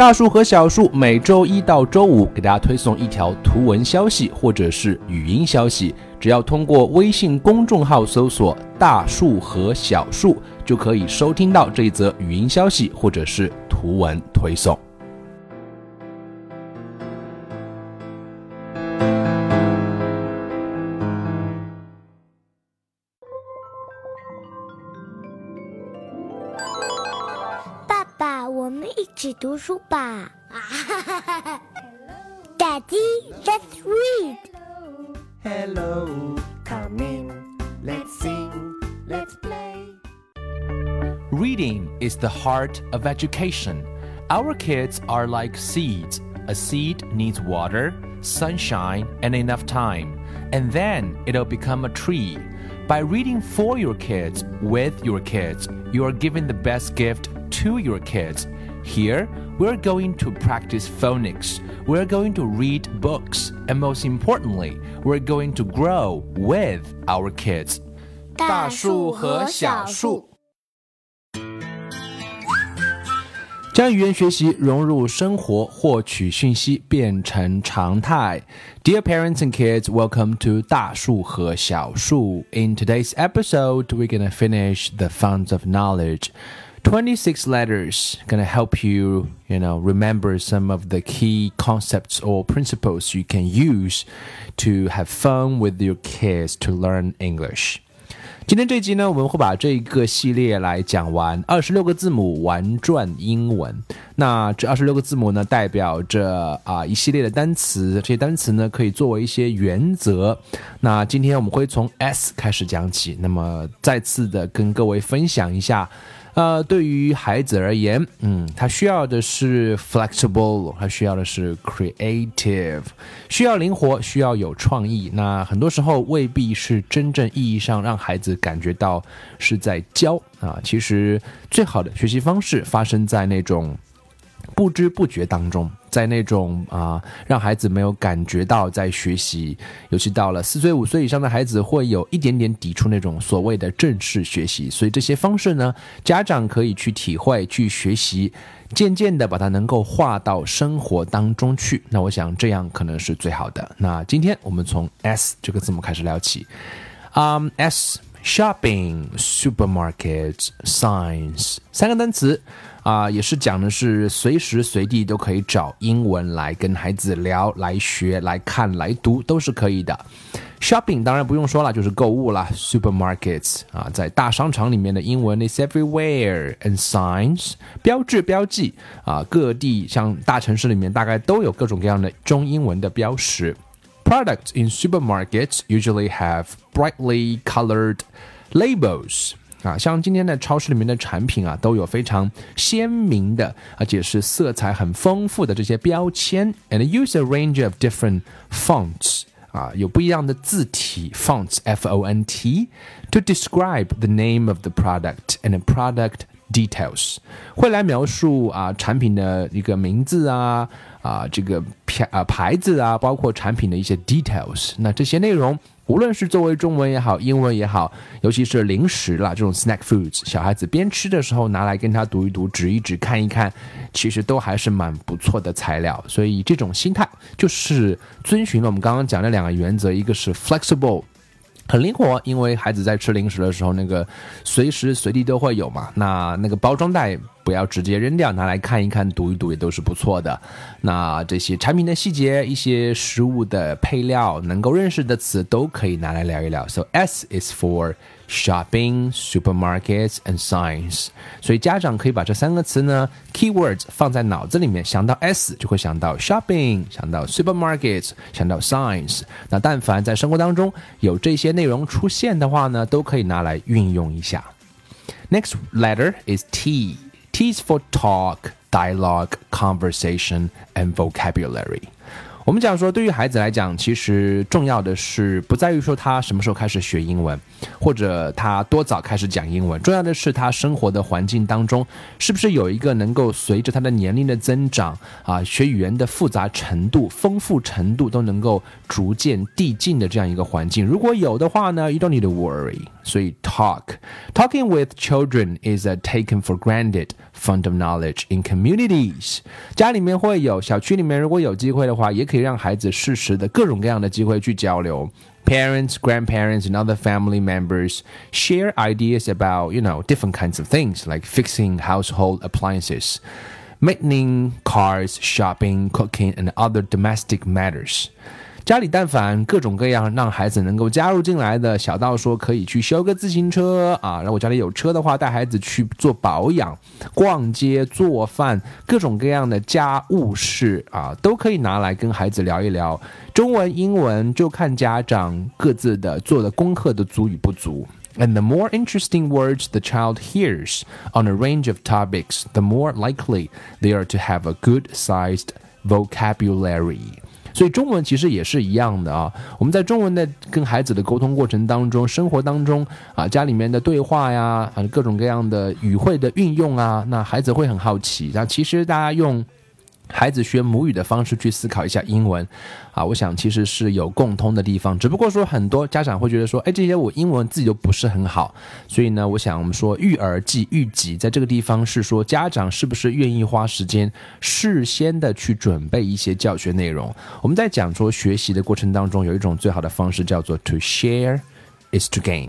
大树和小树每周一到周五给大家推送一条图文消息或者是语音消息，只要通过微信公众号搜索“大树和小树”，就可以收听到这一则语音消息或者是图文推送。一起读书吧。Daddy, let's read. Hello, come in. Let's sing. Let's play. Reading is the heart of education. Our kids are like seeds. A seed needs water, sunshine, and enough time, and then it'll become a tree. By reading for your kids, with your kids, you are giving the best gift to your kids here, we're going to practice phonics, we're going to read books, and most importantly, we're going to grow with our kids. 大树和小树将语言学习融入生活，获取讯息变成常态。Dear parents and kids, welcome to 大树和小树. In today's episode, we're gonna finish the Founts of Knowledge. 26 letters gonna help you you know remember some of the key concepts or principles you can use to have fun with your kids to learn english 今天这集呢，我们会把这个系列来讲完，二十六个字母玩转英文。那这二十六个字母呢，代表着啊一系列的单词，这些单词呢可以作为一些原则。那今天我们会从 S 开始讲起，那么再次的跟各位分享一下。 呃，对于孩子而言，嗯，他需要的是 flexible，他需要的是 creative，需要灵活，需要有创意。那很多时候未必是真正意义上让孩子感觉到是在教啊。其实最好的学习方式发生在那种。不知不觉当中，在那种啊，让孩子没有感觉到在学习，尤其到了四岁五岁以上的孩子，会有一点点抵触那种所谓的正式学习。所以这些方式呢，家长可以去体会、去学习，渐渐的把它能够化到生活当中去。那我想这样可能是最好的。那今天我们从 S 这个字母开始聊起，啊，S shopping supermarket science 三个单词。啊，也是讲的是随时随地都可以找英文来跟孩子聊、来学、来看、来读，都是可以的。Shopping 当然不用说了，就是购物啦。Supermarkets 啊，在大商场里面的英文 is everywhere and signs 标志标记啊，各地像大城市里面大概都有各种各样的中英文的标识。Products in supermarkets usually have brightly colored labels. 啊，像今天的超市里面的产品啊，都有非常鲜明的，而且是色彩很丰富的这些标签，and use a range of different fonts 啊，有不一样的字体 fonts f o n t to describe the name of the product and the product details，会来描述啊产品的一个名字啊啊这个 啊牌子啊，包括产品的一些 details，那这些内容。无论是作为中文也好，英文也好，尤其是零食啦，这种 snack foods，小孩子边吃的时候拿来跟他读一读、指一指、看一看，其实都还是蛮不错的材料。所以这种心态就是遵循了我们刚刚讲的两个原则，一个是 flexible。很灵活，因为孩子在吃零食的时候，那个随时随地都会有嘛。那那个包装袋不要直接扔掉，拿来看一看、读一读也都是不错的。那这些产品的细节、一些食物的配料、能够认识的词都可以拿来聊一聊。So S is for shopping, supermarkets and science。所以家长可以把这三个词呢，keywords 放在脑子里面，想到 S 就会想到 shopping，想到 supermarkets，想到 science。那但凡在生活当中有这些内容出现的话呢，都可以拿来运用一下。Next letter is T. TEASE FOR talk, dialogue, conversation, and vocabulary. 我们讲说，对于孩子来讲，其实重要的是不在于说他什么时候开始学英文，或者他多早开始讲英文，重要的是他生活的环境当中是不是有一个能够随着他的年龄的增长啊，学语言的复杂程度、丰富程度都能够逐渐递进的这样一个环境。如果有的话呢，you don't need to worry。所以 talk talking with children is a taken for granted fund of knowledge in communities。家里面会有，小区里面如果有机会的话，也可以让孩子适时的各种各样的机会去交流。Parents, grandparents, and other family members share ideas about, you know, different kinds of things like fixing household appliances, maintaining cars, shopping, cooking, and other domestic matters. 家里但凡各种各样让孩子能够加入进来的，小到说可以去修个自行车啊，然后我家里有车的话，带孩子去做保养、逛街、做饭，各种各样的家务事啊，都可以拿来跟孩子聊一聊。中文、英文就看家长各自的做的功课的足与不足。And the more interesting words the child hears on a range of topics, the more likely they are to have a good-sized vocabulary. 所以中文其实也是一样的啊。我们在中文的跟孩子的沟通过程当中，生活当中啊，家里面的对话呀，各种各样的语汇的运用啊，那孩子会很好奇。那其实大家用。孩子学母语的方式去思考一下英文，啊，我想其实是有共通的地方，只不过说很多家长会觉得说，哎，这些我英文自己都不是很好，所以呢，我想我们说育儿即育己，在这个地方是说家长是不是愿意花时间事先的去准备一些教学内容？我们在讲说学习的过程当中，有一种最好的方式叫做 to share is to gain。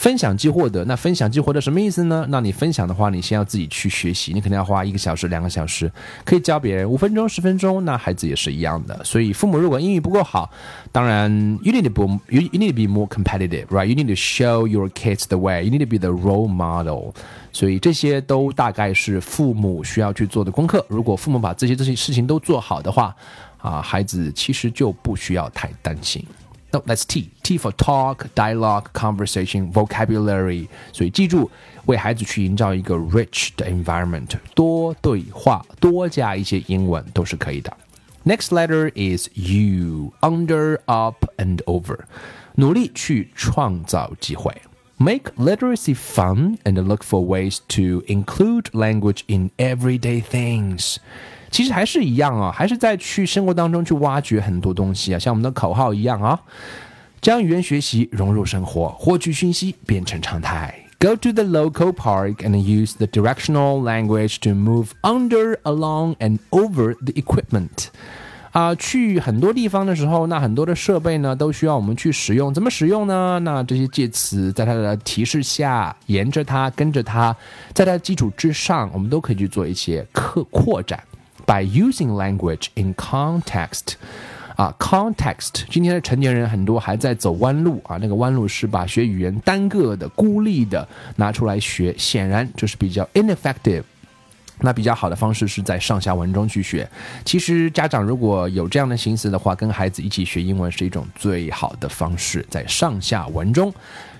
分享即获得，那分享即获得什么意思呢？那你分享的话，你先要自己去学习，你可能要花一个小时、两个小时，可以教别人五分钟、十分钟。那孩子也是一样的。所以父母如果英语不够好，当然，you need to be you you need to be more competitive, right? You need to show your kids the way. You need to be the role model. 所以这些都大概是父母需要去做的功课。如果父母把这些这些事情都做好的话，啊，孩子其实就不需要太担心。No, that's T. T for talk, dialogue, conversation, vocabulary. 所以记住，为孩子去营造一个 rich 的 environment，多对话，多加一些英文都是可以的。Next letter is U. Under, up, and over. 努力去创造机会。Make literacy fun and look for ways to include language in everyday things. 其实还是一样啊，还是在去生活当中去挖掘很多东西啊，像我们的口号一样啊，将语言学习融入生活，获取讯息变成常态。Go to the local park and use the directional language to move under, along, and over the equipment. 啊，去很多地方的时候，那很多的设备呢，都需要我们去使用。怎么使用呢？那这些介词在它的提示下，沿着它，跟着它，在它的基础之上，我们都可以去做一些扩扩展。By using language in context。啊，context，今天的成年人很多还在走弯路啊，那个弯路是把学语言单个的、孤立的拿出来学，显然就是比较 ineffective。那比较好的方式是在上下文中去学。其实家长如果有这样的心思的话，跟孩子一起学英文是一种最好的方式，在上下文中。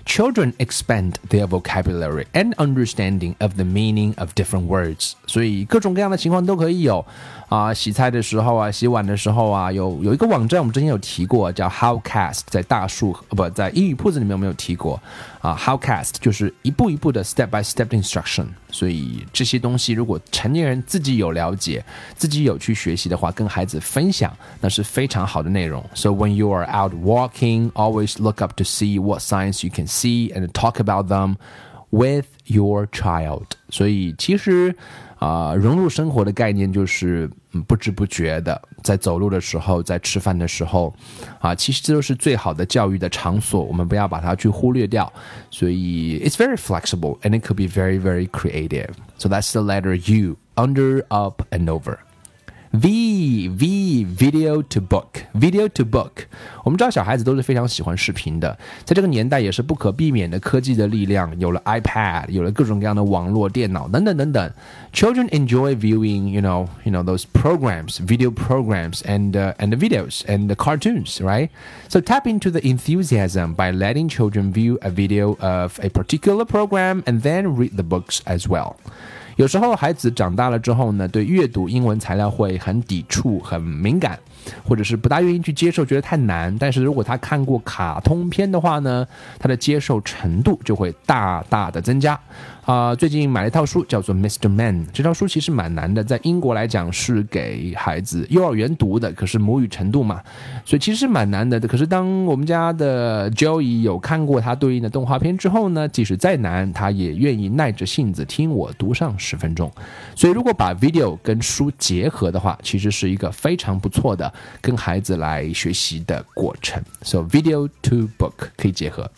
Children expand their vocabulary and understanding of the meaning of different words，所以各种各样的情况都可以有啊，洗菜的时候啊，洗碗的时候啊，有有一个网站我们之前有提过，叫 Howcast，在大树不在英语铺子里面有没有提过啊？Howcast 就是一步一步的 step by step instruction，所以这些东西如果成年人自己有了解，自己有去学习的话，跟孩子分享，那是非常好的内容。So when you are out walking, always look up to see what signs you can see and talk about them with your child。所以其实啊，融入生活的概念就是不知不觉的，在走路的时候，在吃饭的时候，啊，其实这都是最好的教育的场所，我们不要把它去忽略掉。所以，it's very flexible and it could be very very creative. So that's the letter U, under, up, and over. V V video to book video to book，我们知道小孩子都是非常喜欢视频的，在这个年代也是不可避免的科技的力量，有了 iPad，有了各种各样的网络电脑等等等等。Children enjoy viewing, you know, you know those programs, video programs, and uh, and the videos and the cartoons, right? So tap into the enthusiasm by letting children view a video of a particular program and then read the books as well. 有时候孩子长大了之后呢，对阅读英文材料会很抵触、很敏感，或者是不大愿意去接受，觉得太难。但是如果他看过卡通片的话呢，他的接受程度就会大大的增加。啊，最近买了一套书，叫做《Mr. Man》。这套书其实蛮难的，在英国来讲是给孩子幼儿园读的，可是母语程度嘛，所以其实是蛮难的。可是当我们家的 Joey 有看过他对应的动画片之后呢，即使再难，他也愿意耐着性子听我读上十分钟。所以如果把 video 跟书结合的话，其实是一个非常不错的跟孩子来学习的过程。So video to book 可以结合。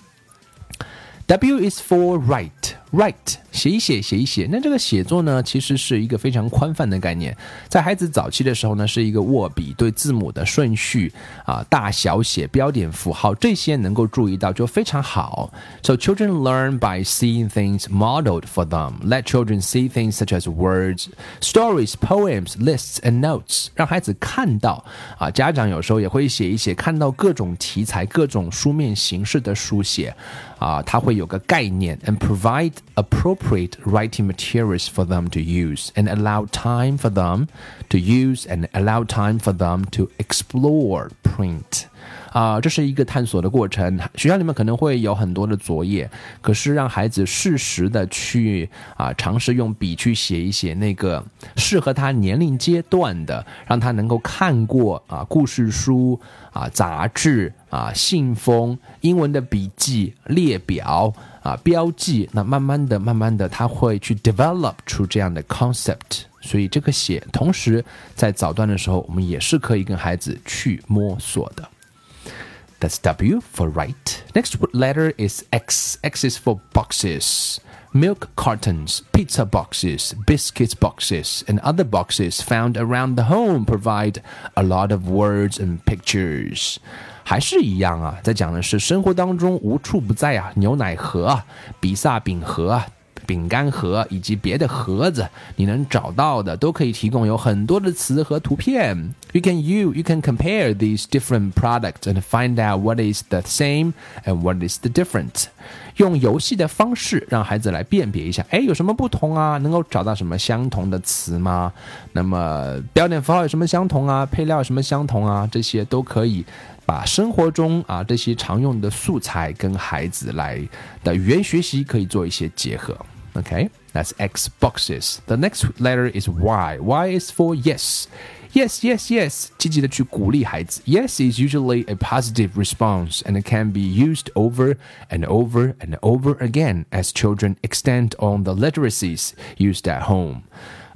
W is for write，write Write 写一写，写一写。那这个写作呢，其实是一个非常宽泛的概念。在孩子早期的时候呢，是一个握笔，对字母的顺序啊、大小写、标点符号这些能够注意到就非常好。So children learn by seeing things modeled for them. Let children see things such as words, stories, poems, lists, and notes. 让孩子看到啊，家长有时候也会写一写，看到各种题材、各种书面形式的书写啊，他会有个概念，and provide appropriate writing materials for them to use and allow time for them to use and allow time for them to explore print. 啊，这是一个探索的过程。学校里面可能会有很多的作业，可是让孩子适时的去啊尝试用笔去写一写那个适合他年龄阶段的，让他能够看过啊故事书啊杂志啊信封英文的笔记列表啊标记，那慢慢的慢慢的他会去 develop 出这样的 concept。所以这个写，同时在早段的时候，我们也是可以跟孩子去摸索的。That's W for right. Next letter is X. X is for boxes. Milk cartons, pizza boxes, biscuits boxes, and other boxes found around the home provide a lot of words and pictures. 还是一样啊，在讲的是生活当中无处不在啊，牛奶盒啊，比萨饼盒啊， 饼干盒以及别的盒子，你能找到的都可以提供有很多的词和图片。You can you you can compare these different products and find out what is the same and what is the different。用游戏的方式让孩子来辨别一下，哎，有什么不同啊？能够找到什么相同的词吗？那么标点符号有什么相同啊？配料有什么相同啊？这些都可以把生活中啊这些常用的素材跟孩子来的语言学习可以做一些结合。Okay, that's X boxes. The next letter is Y. Y is for yes. Yes, yes, yes. 积极的去鼓励孩子。Yes is usually a positive response and it can be used over and over and over again as children extend on the literacies used at home.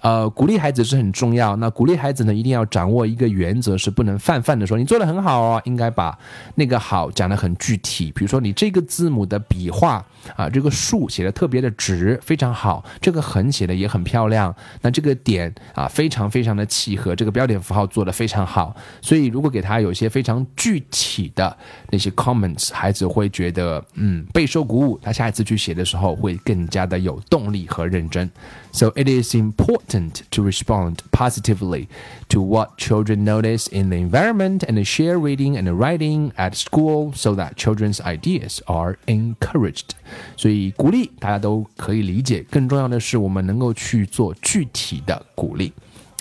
呃，鼓励孩子是很重要。那鼓励孩子呢，一定要掌握一个原则，是不能泛泛的说你做的很好哦，应该把那个好讲的很具体。比如说你这个字母的笔画啊，这个竖写的特别的直，非常好；这个横写的也很漂亮。那这个点啊，非常非常的契合，这个标点符号做的非常好。所以如果给他有一些非常具体的那些 comments，孩子会觉得嗯备受鼓舞，他下一次去写的时候会更加的有动力和认真。So it is important to respond positively to what children notice in the environment and share reading and writing at school so that children's ideas are encouraged. 所以鼓励大家都可以理解，更重要的是我们能够去做具体的鼓励。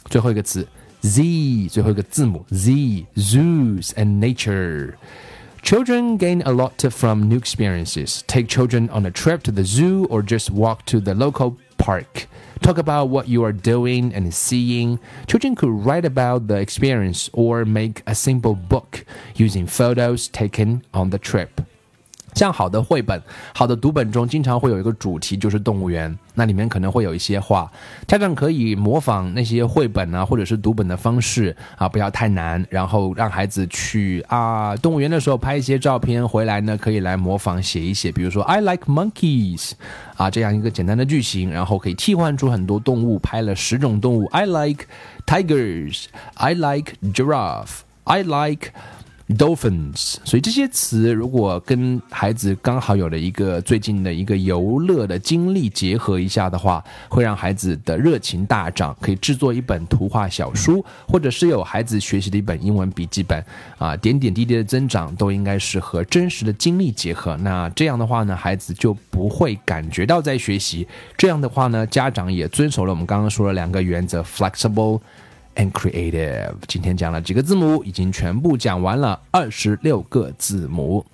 最后一个词 Z，最后一个字母 Z，zoos and nature。Children gain a lot from new experiences. Take children on a trip to the zoo or just walk to the local park. Talk about what you are doing and seeing. Children could write about the experience or make a simple book using photos taken on the trip. 像好的绘本、好的读本中，经常会有一个主题，就是动物园。那里面可能会有一些画，家长可以模仿那些绘本啊，或者是读本的方式啊，不要太难，然后让孩子去啊动物园的时候拍一些照片回来呢，可以来模仿写一写，比如说 I like monkeys 啊这样一个简单的句型，然后可以替换出很多动物，拍了十种动物，I like tigers，I like giraffe，I like dolphins。所以这些词如果跟孩子刚好有了一个最近的一个游乐的经历结合一下的话，会让孩子的热情大涨，可以制作一本图画小书，或者是有孩子学习的一本英文笔记本啊，点点滴滴的增长都应该是和真实的经历结合。那这样的话呢，孩子就不会感觉到在学习。这样的话呢，家长也遵守了我们刚刚说的两个原则：flexible and creative 今天讲了几个字母已经全部讲完了二十六个字母。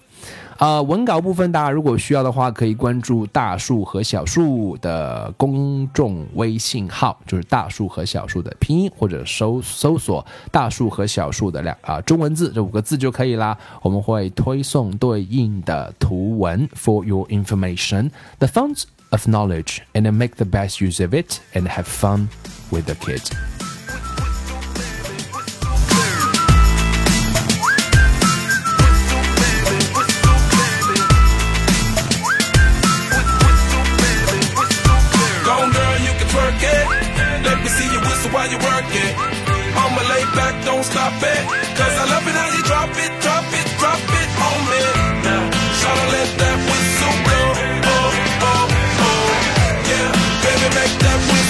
啊文稿部分大家如果需要的话可以关注大树和小树的公众微信号就是大树和小树的拼音或者搜搜索大树和小树的两啊中文字这五个字就可以啦。我们会推送对应的图文。For your information the funds of knowledge and make the best use of it and have fun with the kids while you work it. I'ma lay back, don't stop it. Cause I love it how you drop it, drop it, drop it on me. Now, tryna let that whistle blow. Oh, oh, oh. Yeah, baby, make that whistle